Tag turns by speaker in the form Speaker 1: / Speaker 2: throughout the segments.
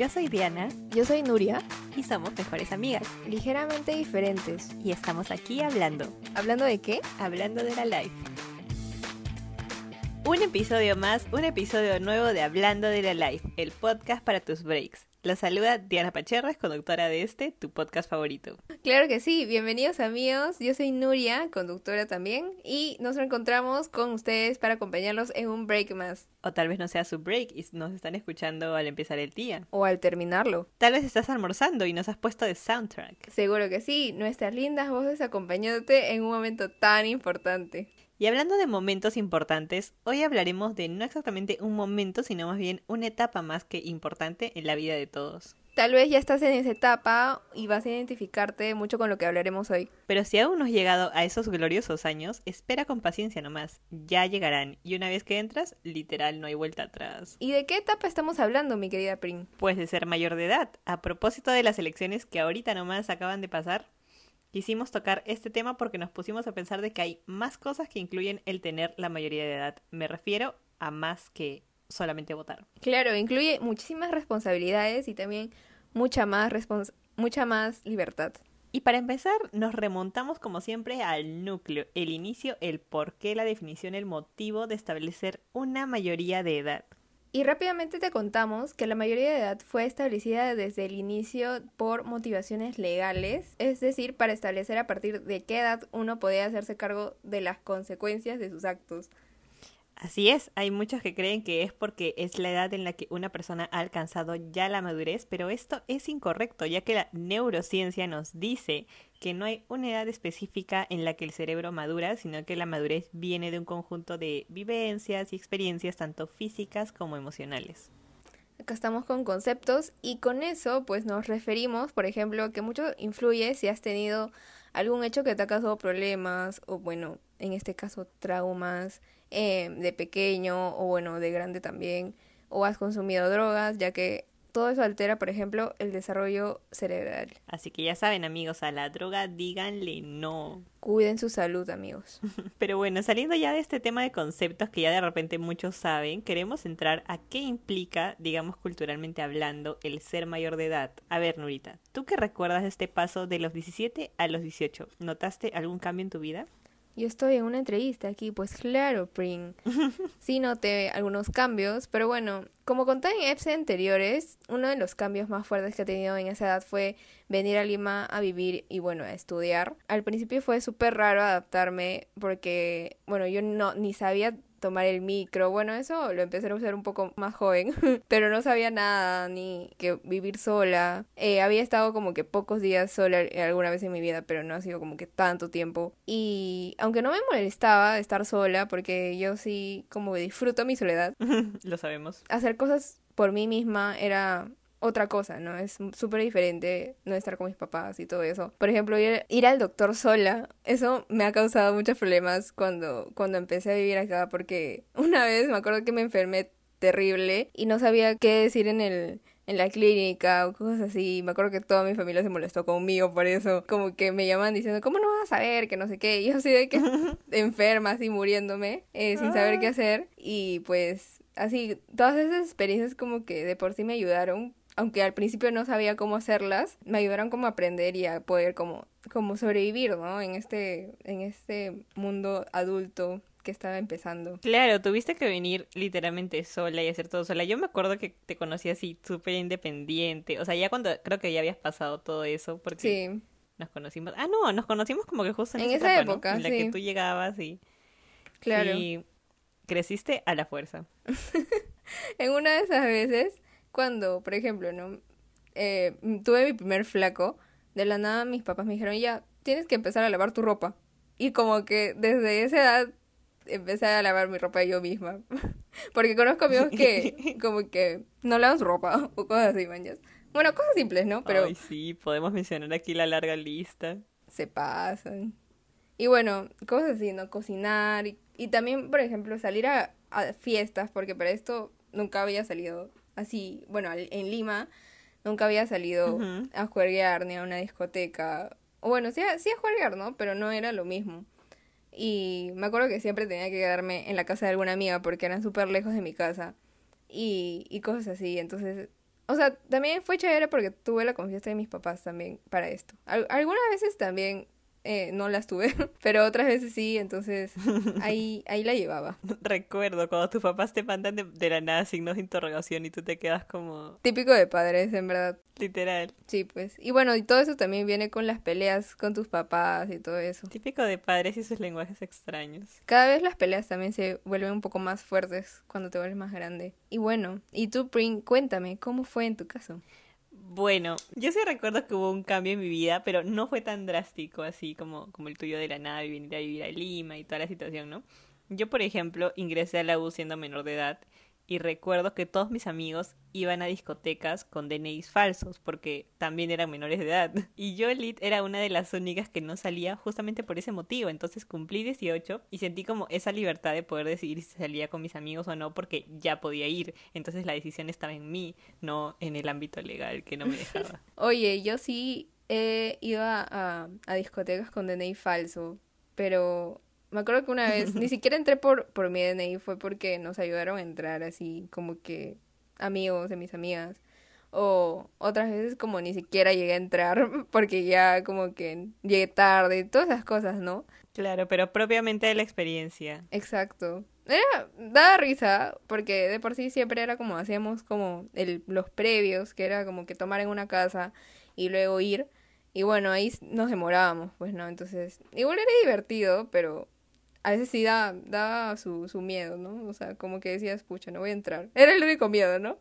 Speaker 1: Yo soy Diana
Speaker 2: Yo soy Nuria,
Speaker 1: y somos mejores amigas.
Speaker 2: ligeramente diferentes.
Speaker 1: Y estamos aquí hablando,
Speaker 2: ¿Hablando de qué?
Speaker 1: hablando de la life. Un episodio más, un episodio nuevo de Hablando de la Life, el podcast para tus breaks. Los saluda Diana Pacherras, conductora de este, tu podcast favorito.
Speaker 2: Claro que sí, bienvenidos amigos. Yo soy Nuria, conductora también, y nos encontramos con ustedes para acompañarlos en un break más,
Speaker 1: O tal vez no sea su break y nos están escuchando al empezar el día.
Speaker 2: o al terminarlo.
Speaker 1: Tal vez estás almorzando y nos has puesto de soundtrack.
Speaker 2: Seguro que sí, nuestras lindas voces acompañándote en un momento tan importante.
Speaker 1: Y hablando de momentos importantes, hoy hablaremos de no exactamente un momento, sino más bien una etapa más que importante en la vida de todos.
Speaker 2: Tal vez ya estás en esa etapa y vas a identificarte mucho con lo que hablaremos hoy.
Speaker 1: Pero si aún no has llegado a esos gloriosos años, espera con paciencia nomás, ya llegarán, y una vez que entras, literal no hay vuelta atrás.
Speaker 2: ¿Y de qué etapa estamos hablando, mi querida Prin?
Speaker 1: Pues de ser mayor de edad, a propósito de las elecciones que ahorita nomás acaban de pasar, quisimos tocar este tema porque nos pusimos a pensar de que hay más cosas que incluyen el tener la mayoría de edad. Me refiero a más que solamente votar.
Speaker 2: Claro, incluye muchísimas responsabilidades y también mucha más respons- mucha más libertad.
Speaker 1: Y para empezar, nos remontamos como siempre al núcleo, el inicio, el por qué, la definición, el motivo de establecer una mayoría de edad.
Speaker 2: Y rápidamente te contamos que la mayoría de edad fue establecida desde el inicio por motivaciones legales, es decir, para establecer a partir de qué edad uno podía hacerse cargo de las consecuencias de sus actos.
Speaker 1: Así es, hay muchos que creen que es porque es la edad en la que una persona ha alcanzado ya la madurez, pero esto es incorrecto, ya que la neurociencia nos dice que no hay una edad específica en la que el cerebro madura, sino que la madurez viene de un conjunto de vivencias y experiencias tanto físicas como emocionales.
Speaker 2: Acá estamos con conceptos y con eso pues nos referimos, por ejemplo, que mucho influye si has tenido algún hecho que te ha causado problemas o bueno, en este caso traumas eh, de pequeño o bueno, de grande también, o has consumido drogas, ya que todo eso altera, por ejemplo, el desarrollo cerebral.
Speaker 1: Así que ya saben amigos, a la droga díganle no.
Speaker 2: Cuiden su salud, amigos.
Speaker 1: Pero bueno, saliendo ya de este tema de conceptos que ya de repente muchos saben, queremos entrar a qué implica, digamos culturalmente hablando, el ser mayor de edad. A ver, Nurita, ¿tú qué recuerdas de este paso de los 17 a los 18? ¿Notaste algún cambio en tu vida?
Speaker 2: Yo estoy en una entrevista aquí, pues claro, Pring. Sí noté algunos cambios, pero bueno, como conté en EPS anteriores, uno de los cambios más fuertes que he tenido en esa edad fue venir a Lima a vivir y bueno, a estudiar. Al principio fue súper raro adaptarme porque, bueno, yo no ni sabía tomar el micro. Bueno, eso lo empecé a usar un poco más joven, pero no sabía nada, ni que vivir sola. Eh, había estado como que pocos días sola alguna vez en mi vida, pero no ha sido como que tanto tiempo. Y aunque no me molestaba estar sola, porque yo sí como disfruto mi soledad,
Speaker 1: Lo sabemos.
Speaker 2: hacer cosas por mí misma era otra cosa, ¿no? Es súper diferente no estar con mis papás y todo eso. Por ejemplo, ir, ir al doctor sola, eso me ha causado muchos problemas cuando, cuando empecé a vivir acá, porque una vez me acuerdo que me enfermé terrible y no sabía qué decir en el en la clínica o cosas así. Me acuerdo que toda mi familia se molestó conmigo por eso. Como que me llaman diciendo, ¿cómo no vas a saber? Que no sé qué. Y yo así de que enferma, así muriéndome, eh, sin saber qué hacer. Y pues así, todas esas experiencias como que de por sí me ayudaron. Aunque al principio no sabía cómo hacerlas, me ayudaron como a aprender y a poder como, como sobrevivir, ¿no? En este, en este mundo adulto que estaba empezando.
Speaker 1: Claro, tuviste que venir literalmente sola y hacer todo sola. Yo me acuerdo que te conocí así súper independiente. O sea, ya cuando creo que ya habías pasado todo eso, porque
Speaker 2: Sí,
Speaker 1: nos conocimos. Ah, no, nos conocimos como que justo en,
Speaker 2: En
Speaker 1: esa
Speaker 2: esa
Speaker 1: etapa, ¿no?
Speaker 2: época,
Speaker 1: En la que tú llegabas y.
Speaker 2: claro.
Speaker 1: y creciste a la fuerza.
Speaker 2: En una de esas veces, cuando, por ejemplo, ¿no? Eh, tuve mi primer flaco, de la nada mis papás me dijeron, ya, tienes que empezar a lavar tu ropa. Y como que desde esa edad empecé a lavar mi ropa yo misma. Porque conozco amigos que como que no lavan su ropa o cosas así, manchas. Bueno, cosas simples, ¿no? Pero
Speaker 1: Ay, sí, podemos mencionar aquí la larga lista.
Speaker 2: se pasan. Y bueno, cosas así, ¿no? Cocinar y, y también, por ejemplo, salir a, a fiestas, porque para esto nunca había salido así, bueno, al- en Lima nunca había salido a juerguear ni a una discoteca. O bueno, sí a, sí a juerguear, ¿no? Pero no era lo mismo. Y me acuerdo que siempre tenía que quedarme en la casa de alguna amiga porque eran súper lejos de mi casa. Y, y cosas así. Entonces, o sea, también fue chévere porque tuve la confianza de mis papás también para esto. algunas veces también eh, no las tuve, pero otras veces sí, entonces ahí, ahí la llevaba.
Speaker 1: Recuerdo cuando tus papás te mandan de, la nada signos de interrogación y tú te quedas como...
Speaker 2: Típico de padres, en verdad.
Speaker 1: Literal.
Speaker 2: Sí, pues. Y bueno, y todo eso también viene con las peleas con tus papás y todo eso.
Speaker 1: Típico de padres y sus lenguajes extraños.
Speaker 2: Cada vez las peleas también se vuelven un poco más fuertes cuando te vuelves más grande. Y bueno, y tú, Pring, cuéntame, ¿cómo fue en tu caso?
Speaker 1: Bueno, yo sí recuerdo que hubo un cambio en mi vida, pero no fue tan drástico así como, como el tuyo de la nada y venir a vivir a Lima y toda la situación, ¿no? Yo, por ejemplo, ingresé a la U siendo menor de edad y recuerdo que todos mis amigos iban a discotecas con DNIs falsos porque también eran menores de edad. Y yo, Lit, era una de las únicas que no salía justamente por ese motivo. Entonces cumplí 18 y sentí como esa libertad de poder decidir si salía con mis amigos o no porque ya podía ir. Entonces la decisión estaba en mí, no en el ámbito legal que no me dejaba.
Speaker 2: Oye, yo sí he ido a, a discotecas con DNI falso, pero me acuerdo que una vez, ni siquiera entré por, por mi DNI, fue porque nos ayudaron a entrar así, como que amigos de mis amigas. O otras veces como ni siquiera llegué a entrar porque ya como que llegué tarde, todas esas cosas, ¿no?
Speaker 1: Claro, pero propiamente de la experiencia.
Speaker 2: Exacto. Era, daba risa, porque de por sí siempre era como hacíamos como el, los previos, que era como que tomar en una casa y luego ir. Y bueno, ahí nos demorábamos, pues, ¿no? Entonces, igual era divertido, pero a veces sí da, da su, su miedo, ¿no? O sea, como que decías, pucha, no voy a entrar. Era el único miedo, ¿no?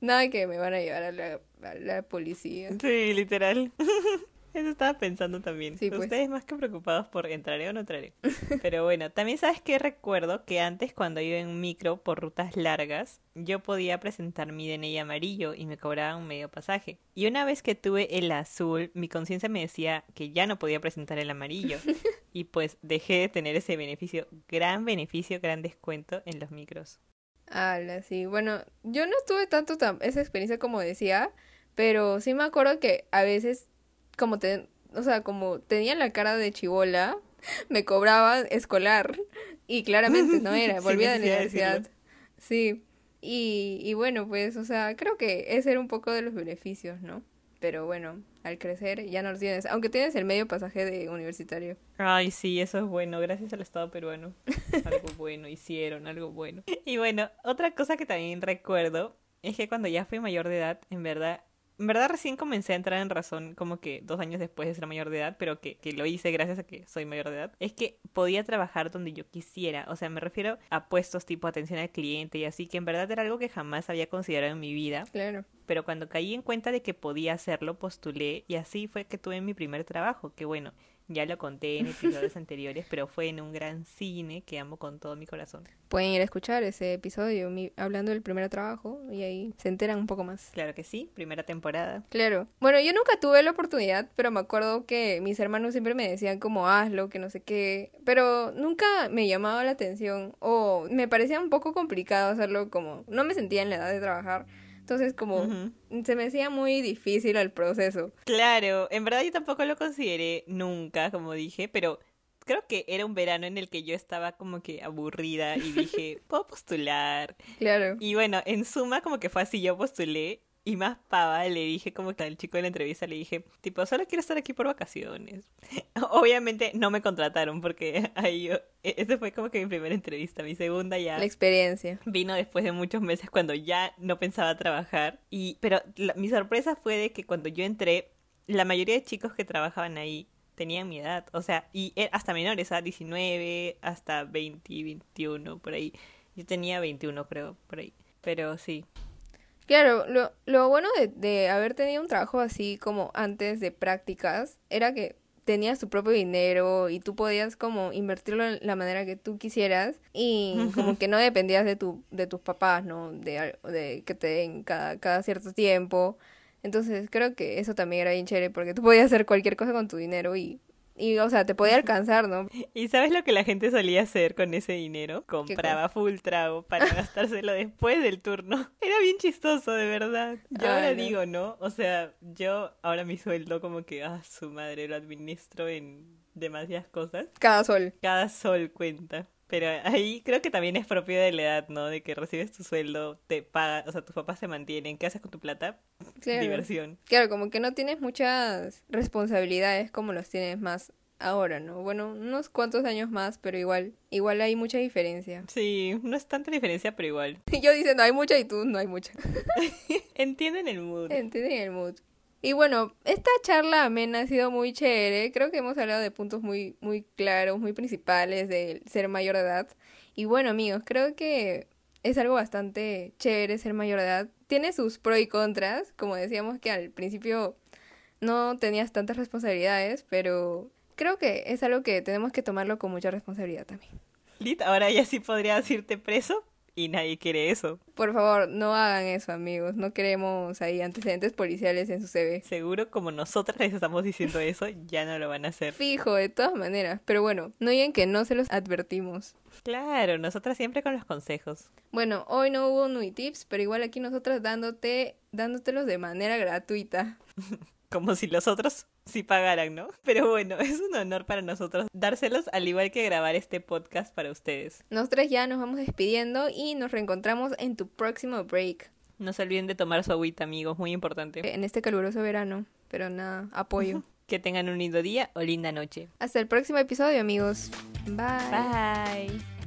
Speaker 2: Nada que me van a llevar a la, a la policía.
Speaker 1: Sí, literal. Eso estaba pensando también. Pues. Ustedes más que preocupados por entraré o no entraré. Pero bueno, también sabes que recuerdo que antes cuando iba en micro por rutas largas, yo podía presentar mi DNI amarillo y me cobraban un medio pasaje. Y una vez que tuve el azul, mi conciencia me decía que ya no podía presentar el amarillo. y pues dejé de tener ese beneficio, gran beneficio, gran descuento en los micros.
Speaker 2: Ala, sí. Bueno, yo no tuve tanto esa experiencia como decía, pero sí me acuerdo que a veces como te, o sea, como tenía la cara de chivola, me cobraba escolar y claramente no era, volvía de la universidad. Sí. Y, y bueno, pues, o sea, creo que ese era un poco de los beneficios, ¿no? Pero bueno, al crecer ya no los tienes, aunque tienes el medio pasaje de universitario.
Speaker 1: Ay, sí, eso es bueno, gracias al Estado peruano. Algo bueno, hicieron algo bueno. Y bueno, otra cosa que también recuerdo es que cuando ya fui mayor de edad, en verdad, en verdad recién comencé a entrar en razón como que dos años después de ser mayor de edad, pero que, que, lo hice gracias a que soy mayor de edad, es que podía trabajar donde yo quisiera. O sea, me refiero a puestos tipo atención al cliente y así, que en verdad era algo que jamás había considerado en mi vida.
Speaker 2: Claro.
Speaker 1: Pero cuando caí en cuenta de que podía hacerlo, postulé y así fue que tuve mi primer trabajo, que bueno, ya lo conté en episodios anteriores, pero fue en un gran cine que amo con todo mi corazón.
Speaker 2: Pueden ir a escuchar ese episodio hablando del primer trabajo y ahí se enteran un poco más.
Speaker 1: Claro que sí, primera temporada.
Speaker 2: Claro. Bueno, yo nunca tuve la oportunidad, pero me acuerdo que mis hermanos siempre me decían como hazlo, que no sé qué, pero nunca me llamaba la atención o me parecía un poco complicado hacerlo como no me sentía en la edad de trabajar. Entonces, como se me hacía muy difícil el proceso.
Speaker 1: Claro, en verdad yo tampoco lo consideré nunca, como dije, pero creo que era un verano en el que yo estaba como que aburrida y dije, puedo postular.
Speaker 2: Claro.
Speaker 1: Y bueno, en suma como que fue así, yo postulé y más pava, le dije como que al chico de la entrevista, le dije, tipo, solo quiero estar aquí por vacaciones. Obviamente no me contrataron porque ahí yo, e-, esa fue como que mi primera entrevista, mi segunda ya.
Speaker 2: La experiencia.
Speaker 1: Vino después de muchos meses cuando ya no pensaba trabajar. Y, pero mi sorpresa fue de que cuando yo entré, la mayoría de chicos que trabajaban ahí tenían mi edad, o sea, y e, hasta menores, a 19, hasta 20, 21, por ahí. Yo tenía 21 creo, por ahí. Pero sí,
Speaker 2: Claro, lo, lo bueno de, de haber tenido un trabajo así como antes de prácticas era que tenías tu propio dinero y tú podías como invertirlo en la manera que tú quisieras y como que no dependías de tu de tus papás, ¿no? De, de que te den cada, cada cierto tiempo. Entonces creo que eso también era bien chévere porque tú podías hacer cualquier cosa con tu dinero y y, o sea, te podía alcanzar, ¿no?
Speaker 1: ¿Y sabes lo que la gente solía hacer con ese dinero? Compraba full trago para gastárselo después del turno. Era bien chistoso, de verdad. Yo ahora digo, ¿no? O sea, yo ahora mi sueldo como que, ah, su madre, lo administro en demasiadas cosas.
Speaker 2: Cada sol.
Speaker 1: Cada sol cuenta. Pero ahí creo que también es propio de la edad, ¿no? De que recibes tu sueldo, te pagan, o sea, tus papás se mantienen. ¿Qué haces con tu plata?
Speaker 2: Claro.
Speaker 1: Diversión.
Speaker 2: Claro, como que no tienes muchas responsabilidades como los tienes más ahora, ¿no? Bueno, unos cuantos años más, pero igual, igual hay mucha diferencia.
Speaker 1: Sí, no es tanta diferencia, pero igual.
Speaker 2: Yo diciendo hay mucha y tú no hay mucha.
Speaker 1: Entienden el mood.
Speaker 2: Entienden el mood. Y bueno, esta charla amena ha sido muy chévere. Creo que hemos hablado de puntos muy, muy claros, muy principales del ser mayor de edad. Y bueno, amigos, creo que es algo bastante chévere ser mayor de edad. Tiene sus pros y contras. Como decíamos que al principio no tenías tantas responsabilidades, pero creo que es algo que tenemos que tomarlo con mucha responsabilidad también.
Speaker 1: Lit, ahora ya sí podrías irte preso y nadie quiere eso.
Speaker 2: Por favor, no hagan eso, amigos. No queremos ahí antecedentes policiales en su CV.
Speaker 1: Seguro como nosotras les estamos diciendo eso, ya no lo van a hacer.
Speaker 2: Fijo, de todas maneras. Pero bueno, no digan que no se los advertimos.
Speaker 1: Claro, nosotras siempre con los consejos.
Speaker 2: Bueno, hoy no hubo Nui Tips, pero igual aquí nosotras dándote, dándotelos de manera gratuita.
Speaker 1: Como si los otros sí pagaran, ¿no? Pero bueno, es un honor para nosotros dárselos al igual que grabar este podcast para ustedes.
Speaker 2: Nosotras ya nos vamos despidiendo y nos reencontramos en tu próximo break.
Speaker 1: No se olviden de tomar su agüita, amigos, muy importante.
Speaker 2: En este caluroso verano, pero nada, apoyo.
Speaker 1: que tengan un lindo día o linda noche.
Speaker 2: Hasta el próximo episodio, amigos. Bye.
Speaker 1: Bye.